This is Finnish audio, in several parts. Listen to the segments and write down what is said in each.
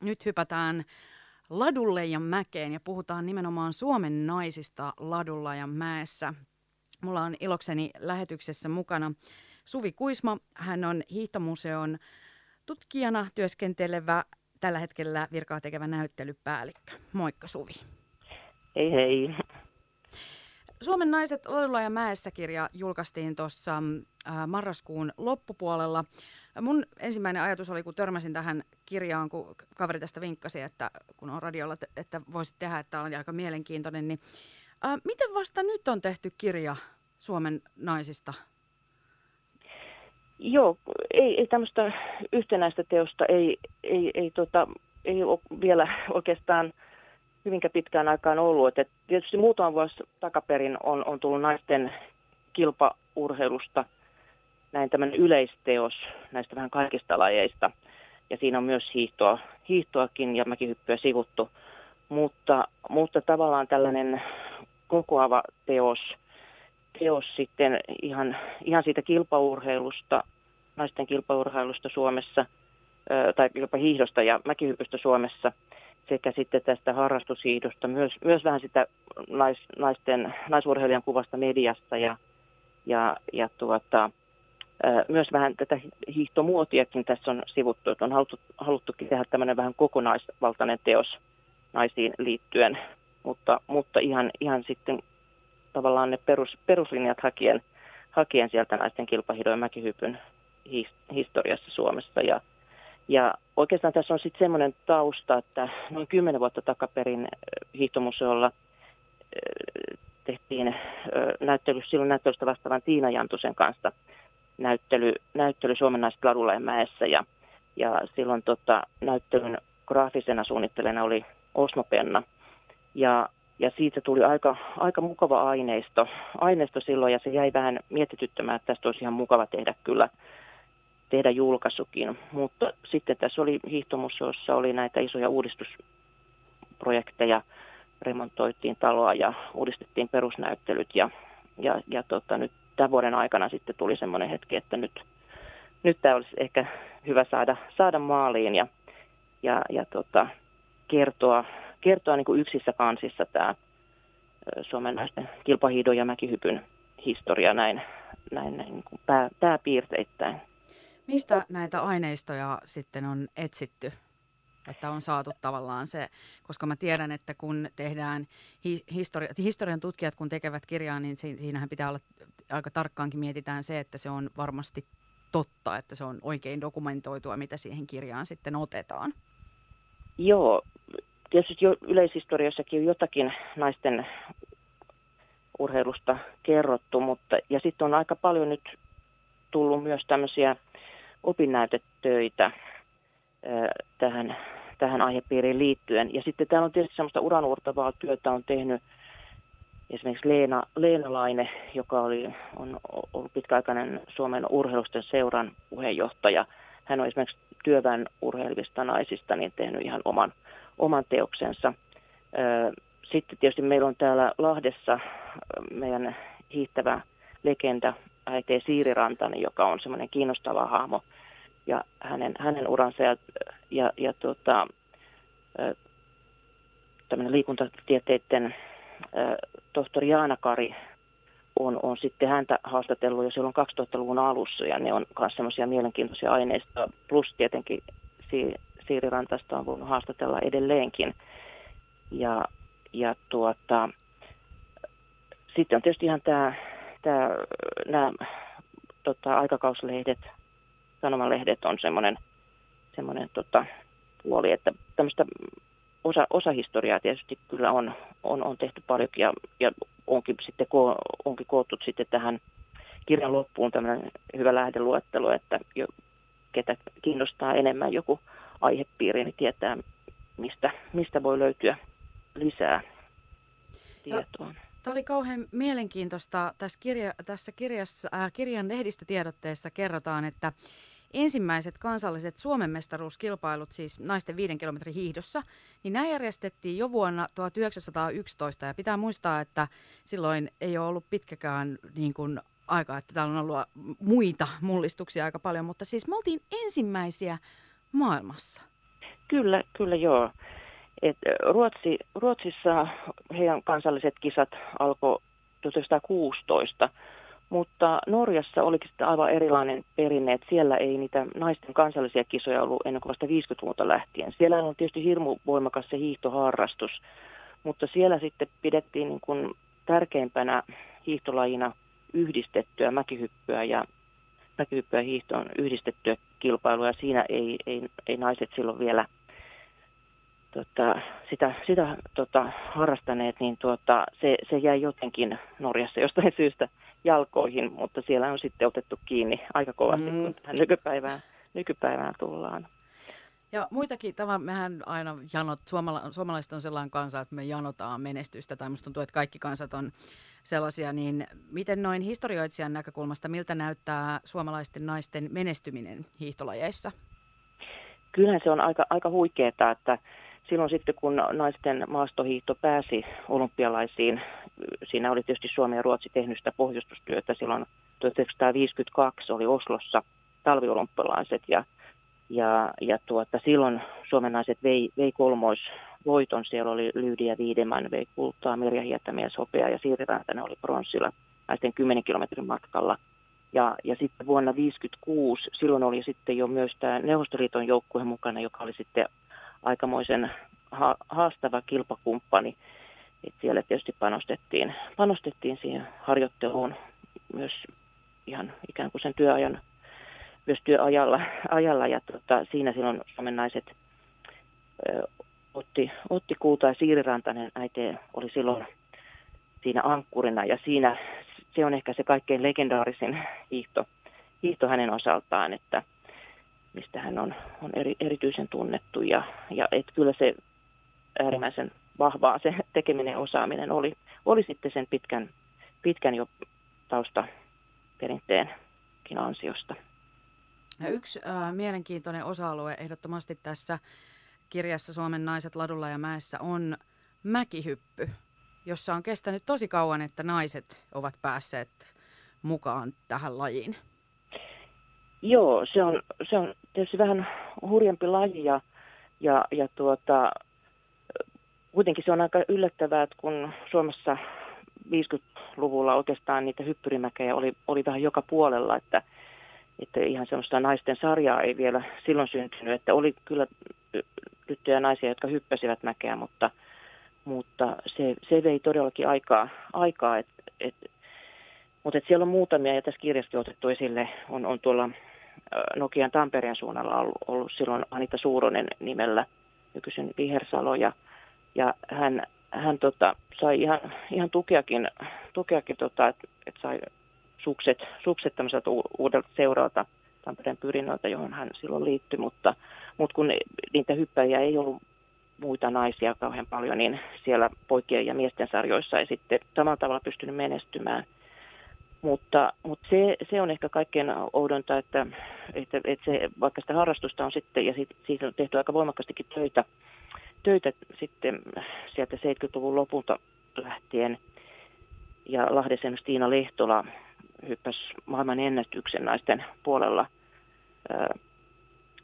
Nyt hypätään ladulle ja mäkeen ja puhutaan nimenomaan Suomen naisista ladulla ja mäessä. Mulla on ilokseni lähetyksessä mukana Suvi Kuisma. Hän on hiihtomuseon tutkijana työskentelevä tällä hetkellä virkaa tekevä näyttelypäällikkö. Moikka Suvi. Hei hei. Suomen naiset ladulla ja mäessä kirja julkaistiin tuossa äh, marraskuun loppupuolella. Mun ensimmäinen ajatus oli, kun törmäsin tähän kirjaan, kun kaveri tästä vinkkasi, että kun on radiolla, että voisit tehdä, että tämä on aika mielenkiintoinen, niin äh, miten vasta nyt on tehty kirja Suomen naisista? Joo, ei, ei tämmöistä yhtenäistä teosta ei, ei, ei, tota, ei ole vielä oikeastaan hyvinkä pitkään aikaan ollut. Et tietysti muutaman vuosi takaperin on, on tullut naisten kilpaurheilusta näin tämmöinen yleisteos näistä vähän kaikista lajeista. Ja siinä on myös hiihtoa, hiihtoakin ja mäkihyppyä sivuttu. Mutta, mutta tavallaan tällainen kokoava teos, teos sitten ihan, ihan siitä kilpaurheilusta, naisten kilpaurheilusta Suomessa, tai jopa hiihdosta ja mäkihypystä Suomessa – sekä sitten tästä harrastushiihdosta, myös, myös vähän sitä nais, naisten, naisurheilijan kuvasta mediassa ja, ja, ja tuota, myös vähän tätä hiihtomuotiakin tässä on sivuttu, että on haluttu, haluttukin tehdä tämmöinen vähän kokonaisvaltainen teos naisiin liittyen, mutta, mutta ihan, ihan sitten tavallaan ne perus, peruslinjat hakien, hakien sieltä naisten kilpahiidon ja mäkihypyn historiassa Suomessa. Ja, ja oikeastaan tässä on sitten semmoinen tausta, että noin kymmenen vuotta takaperin hiihtomuseolla tehtiin näyttely, silloin näyttelystä vastaavan Tiina Jantusen kanssa näyttely, näyttely Suomen naiset mäessä. Ja, ja silloin tota, näyttelyn graafisena suunnittelijana oli Osmo Penna. Ja, ja siitä tuli aika, aika mukava aineisto, aineisto silloin ja se jäi vähän mietityttämään, että tästä olisi ihan mukava tehdä kyllä tehdä julkaisukin. Mutta sitten tässä oli hiihtomuseossa oli näitä isoja uudistusprojekteja, remontoitiin taloa ja uudistettiin perusnäyttelyt ja, ja, ja tota, nyt tämän vuoden aikana sitten tuli semmoinen hetki, että nyt, nyt tämä olisi ehkä hyvä saada, saada maaliin ja, ja, ja tota, kertoa, kertoa niin kuin yksissä kansissa tämä Suomen naisten kilpahiidon ja mäkihypyn historia näin, näin, näin niin kuin pää, pääpiirteittäin. Mistä näitä aineistoja sitten on etsitty? Että on saatu tavallaan se, koska mä tiedän, että kun tehdään hi- historia, historian tutkijat, kun tekevät kirjaa, niin siinähän pitää olla aika tarkkaankin mietitään se, että se on varmasti totta, että se on oikein dokumentoitua, mitä siihen kirjaan sitten otetaan. Joo, tietysti jo yleishistoriassakin on jotakin naisten urheilusta kerrottu, mutta ja sitten on aika paljon nyt tullut myös tämmöisiä opinnäytetöitä tähän, tähän aihepiiriin liittyen. Ja sitten täällä on tietysti semmoista uranuurtavaa työtä on tehnyt esimerkiksi Leena, Leena Laine, joka oli, on ollut pitkäaikainen Suomen urheilusten seuran puheenjohtaja. Hän on esimerkiksi työväen urheilevista naisista niin tehnyt ihan oman, oman teoksensa. Sitten tietysti meillä on täällä Lahdessa meidän hiihtävä legenda äiti Siiri Rantanen, joka on semmoinen kiinnostava hahmo ja hänen, hänen uransa ja, ja, ja tota, tämmöinen liikuntatieteiden tohtori Jaana Kari on, on sitten häntä haastatellut jo silloin 2000-luvun alussa ja ne on myös semmoisia mielenkiintoisia aineistoja. Plus tietenkin si, Siiri Rantasta on voinut haastatella edelleenkin. Ja, ja tuota, sitten on tietysti ihan tämä tämä, nämä tota, aikakauslehdet, sanomalehdet on semmoinen, semmoinen tota, puoli, että tämmöistä osa, osa historiaa tietysti kyllä on, on, on tehty paljonkin ja, ja onkin, sitten ko, onkin koottu sitten tähän kirjan loppuun tämmöinen hyvä lähdeluettelo, että jo, ketä kiinnostaa enemmän joku aihepiiri, niin tietää, mistä, mistä voi löytyä lisää tietoa. No Tämä oli kauhean mielenkiintoista. Tässä, kirja, tässä kirjassa, äh, kirjan lehdistötiedotteessa kerrotaan, että ensimmäiset kansalliset Suomen mestaruuskilpailut, siis naisten viiden kilometrin hiihdossa, niin nämä järjestettiin jo vuonna 1911. Ja pitää muistaa, että silloin ei ole ollut pitkäkään niin kuin, aikaa, että täällä on ollut muita mullistuksia aika paljon, mutta siis me oltiin ensimmäisiä maailmassa. Kyllä, kyllä joo. Et Ruotsi, Ruotsissa heidän kansalliset kisat alkoi 1916, mutta Norjassa olikin sitten aivan erilainen perinne, että siellä ei niitä naisten kansallisia kisoja ollut ennen kuin vasta 50-luvulta lähtien. Siellä on tietysti hirmu voimakas se hiihtoharrastus, mutta siellä sitten pidettiin niin kuin tärkeimpänä hiihtolajina yhdistettyä mäkihyppyä ja mäkihyppyä hiihtoon yhdistettyä kilpailua. Siinä ei, ei, ei naiset silloin vielä – tota, sitä, sitä tota, harrastaneet, niin tuota, se, se jäi jotenkin Norjassa jostain syystä jalkoihin, mutta siellä on sitten otettu kiinni aika kovasti, mm. kun tähän nykypäivään, nykypäivään tullaan. Ja muitakin, tämä, mehän aina janot, suomala, suomalaiset on sellainen kansa, että me janotaan menestystä, tai musta tuntuu, että kaikki kansat on sellaisia, niin miten noin historioitsijan näkökulmasta, miltä näyttää suomalaisten naisten menestyminen hiihtolajeissa? Kyllähän se on aika, aika huikeaa, että silloin sitten, kun naisten maastohiihto pääsi olympialaisiin, siinä oli tietysti Suomi ja Ruotsi tehnyt sitä pohjustustyötä. Silloin 1952 oli Oslossa talviolympialaiset ja, ja, ja tuota, silloin Suomen naiset vei, vei kolmois voiton. Siellä oli Lyydia Viideman, vei kultaa, Mirja Hietämies hopea ja Siiri Rantanen oli pronssilla naisten 10 kilometrin matkalla. Ja, ja sitten vuonna 1956, silloin oli sitten jo myös tämä Neuvostoliiton joukkue mukana, joka oli sitten aikamoisen ha- haastava kilpakumppani. Et siellä tietysti panostettiin, panostettiin siihen harjoitteluun myös ihan ikään kuin sen työajan, myös työajalla ajalla, ja tota, siinä silloin Suomen naiset ö, otti, otti ja Siiri Rantanen äiti oli silloin siinä ankkurina ja siinä se on ehkä se kaikkein legendaarisin hiihto, hiihto hänen osaltaan, että mistä hän on, on eri, erityisen tunnettu. Ja, ja et kyllä se äärimmäisen vahvaa se tekeminen osaaminen oli, oli sitten sen pitkän, pitkän jo tausta perinteenkin ansiosta. Ja yksi äh, mielenkiintoinen osa-alue ehdottomasti tässä kirjassa Suomen naiset ladulla ja mäessä on mäkihyppy, jossa on kestänyt tosi kauan, että naiset ovat päässeet mukaan tähän lajiin. Joo, se on, se on tietysti vähän hurjempi laji ja, ja, ja tuota, kuitenkin se on aika yllättävää, että kun Suomessa 50-luvulla oikeastaan niitä hyppyrimäkejä oli, oli vähän joka puolella, että, että ihan sellaista naisten sarjaa ei vielä silloin syntynyt, että oli kyllä tyttöjä naisia, jotka hyppäsivät mäkeä, mutta, mutta se, se vei todellakin aikaa, aikaa et, et, mutta siellä on muutamia, ja tässä kirjassa otettu esille, on, on tuolla Nokian Tampereen suunnalla ollut, ollut silloin Anita Suuronen nimellä, nykyisin Vihersalo, ja, ja hän, hän tota, sai ihan, ihan tukeakin, tukeakin tota, että et sai sukset, sukset tämmöiseltä uudelta seuraalta Tampereen pyrinnöltä, johon hän silloin liittyi, mutta, mutta kun niitä hyppäjiä ei ollut muita naisia kauhean paljon, niin siellä poikien ja miesten sarjoissa ei sitten samalla tavalla pystynyt menestymään – mutta, mutta se, se, on ehkä kaikkein oudonta, että, että, että se, vaikka sitä harrastusta on sitten, ja siitä, siitä on tehty aika voimakkaastikin töitä, töitä sitten sieltä 70-luvun lopulta lähtien, ja Lahdesen Stiina Lehtola hyppäsi maailman ennätyksen naisten puolella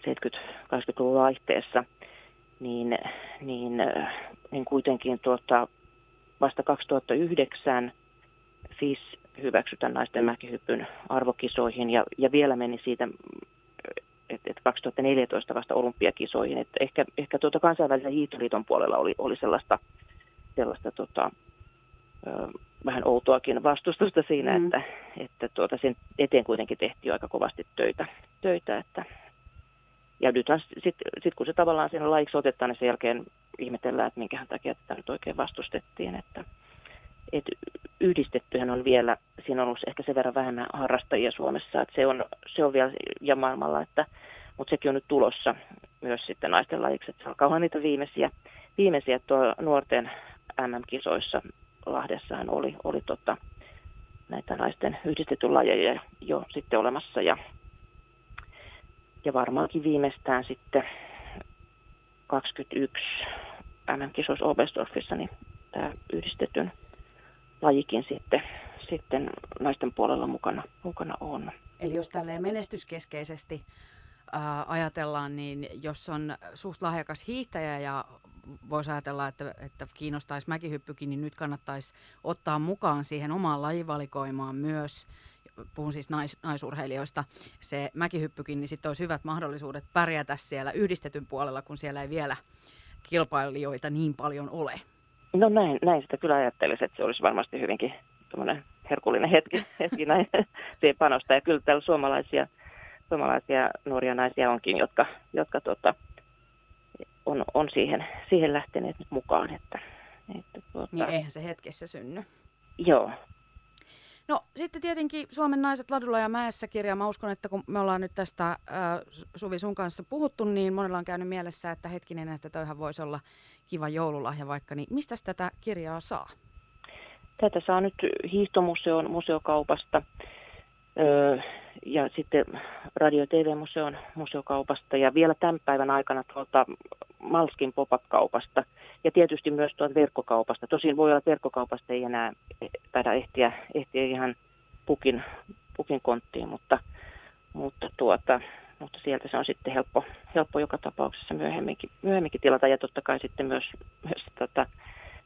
70-80-luvun vaihteessa, niin, niin, niin kuitenkin tuota, vasta 2009 FIS hyväksytä naisten mäkihyppyn arvokisoihin ja, ja vielä meni siitä että et 2014 vasta olympiakisoihin. Et ehkä ehkä tuota kansainvälisen hiihtoliiton puolella oli, oli sellaista, sellaista tota, ö, vähän outoakin vastustusta siinä, mm. että, että tuota, sen eteen kuitenkin tehtiin aika kovasti töitä. töitä että, ja nyt sitten sit kun se tavallaan siinä laiksi otetaan, niin sen jälkeen ihmetellään, että minkähän takia tätä nyt oikein vastustettiin. Että, et yhdistettyhän on vielä, siinä on ollut ehkä sen verran vähemmän harrastajia Suomessa, että se on, se on vielä ja maailmalla, että, mutta sekin on nyt tulossa myös sitten naisten lajiksi, että se alkaa olla niitä viimeisiä, viimeisiä tuo nuorten MM-kisoissa Lahdessahan oli, oli tota, näitä naisten yhdistetyn lajeja jo sitten olemassa ja, ja varmaankin viimeistään sitten 21 MM-kisoissa Oberstdorfissa, niin tämä yhdistetyn lajikin sitten, sitten naisten puolella mukana, mukana on. Eli jos tälleen menestyskeskeisesti ää, ajatellaan, niin jos on suht lahjakas hiihtäjä ja voisi ajatella, että, että kiinnostaisi mäkihyppykin, niin nyt kannattaisi ottaa mukaan siihen omaan lajivalikoimaan myös, puhun siis nais, naisurheilijoista, se mäkihyppykin, niin sitten olisi hyvät mahdollisuudet pärjätä siellä yhdistetyn puolella, kun siellä ei vielä kilpailijoita niin paljon ole. No näin, näin sitä kyllä ajattelisin, että se olisi varmasti hyvinkin herkullinen hetki, hetki näin siihen panostaa. Ja kyllä täällä suomalaisia, suomalaisia nuoria naisia onkin, jotka, jotka tota, on, on siihen, siihen lähteneet nyt mukaan. Että, että tuota... Niin eihän se hetkessä synny. Joo. No sitten tietenkin Suomen naiset ladulla ja mäessä kirja. Mä uskon, että kun me ollaan nyt tästä äh, Suvi sun kanssa puhuttu, niin monella on käynyt mielessä, että hetkinen, että toihan voisi olla kiva joululahja vaikka. Niin mistä tätä kirjaa saa? Tätä saa nyt Hiihtomuseon museokaupasta öö, ja sitten Radio- TV-museon museokaupasta ja vielä tämän päivän aikana tuolta Malskin pop-up-kaupasta ja tietysti myös tuolta verkkokaupasta. Tosin voi olla, että verkkokaupasta ei enää taida ehtiä, ehtiä ihan pukin, pukin konttiin, mutta, mutta, tuota, mutta sieltä se on sitten helppo, helppo joka tapauksessa myöhemminkin, myöhemminkin tilata ja totta kai sitten myös, myös tota,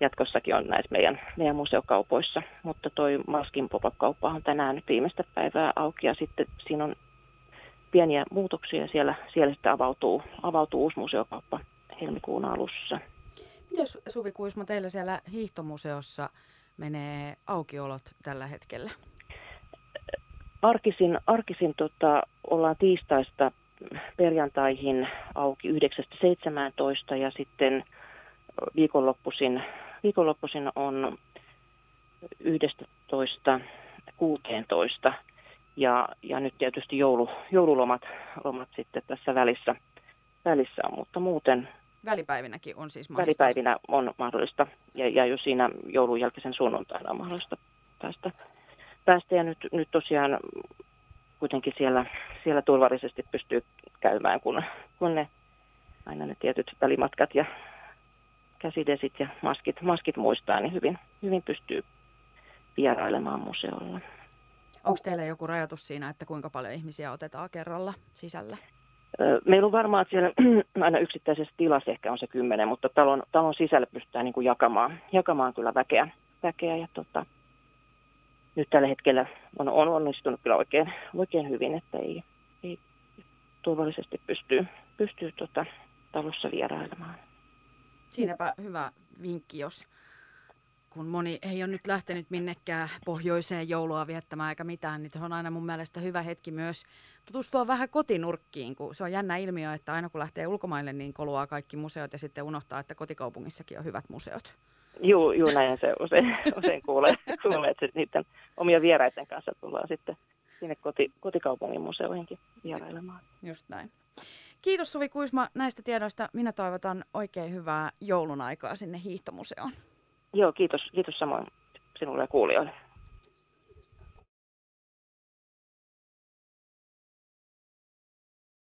jatkossakin on näissä meidän, meidän museokaupoissa. Mutta toi Maskin pop-up-kauppa on tänään nyt viimeistä päivää auki ja sitten siinä on pieniä muutoksia ja siellä, siellä sitten avautuu, avautuu uusi museokauppa helmikuun alussa. Miten Suvi Kuisma teillä siellä hiihtomuseossa menee aukiolot tällä hetkellä? Arkisin, arkisin tota, ollaan tiistaista perjantaihin auki 9.17 ja sitten viikonloppuisin viikonloppuisin on 11 16 ja, ja nyt tietysti joulu, joululomat lomat sitten tässä välissä, välissä on, mutta muuten... Välipäivinäkin on siis mahdollista? Välipäivinä on mahdollista ja, ja jo siinä joulun jälkeisen sunnuntaina on mahdollista päästä. päästä ja nyt, nyt tosiaan kuitenkin siellä, siellä turvallisesti pystyy käymään, kun, kun ne aina ne tietyt välimatkat ja käsidesit ja maskit, maskit muistaa, niin hyvin, hyvin pystyy vierailemaan museolla. Onko teillä joku rajoitus siinä, että kuinka paljon ihmisiä otetaan kerralla sisällä? Meillä on varmaan siellä aina yksittäisessä tilassa ehkä on se kymmenen, mutta talon, talon sisällä pystytään niin kuin jakamaan, jakamaan kyllä väkeä. väkeä ja tota, nyt tällä hetkellä on, on onnistunut kyllä oikein, oikein hyvin, että ei, ei turvallisesti pystyy, pystyy tota, talossa vierailemaan. Siinäpä hyvä vinkki, jos kun moni ei ole nyt lähtenyt minnekään pohjoiseen joulua viettämään eikä mitään, niin se on aina mun mielestä hyvä hetki myös tutustua vähän kotinurkkiin, kun se on jännä ilmiö, että aina kun lähtee ulkomaille, niin koluaa kaikki museot ja sitten unohtaa, että kotikaupungissakin on hyvät museot. Joo, juu näin se usein, usein kuulee, kuulee, että niiden omia vieraiden kanssa tullaan sitten sinne koti, kotikaupungin museoihinkin vierailemaan. Just näin. Kiitos Suvi Kuisma näistä tiedoista. Minä toivotan oikein hyvää joulun aikaa sinne hiihtomuseoon. Joo, kiitos, kiitos samoin sinulle ja kuulijoille.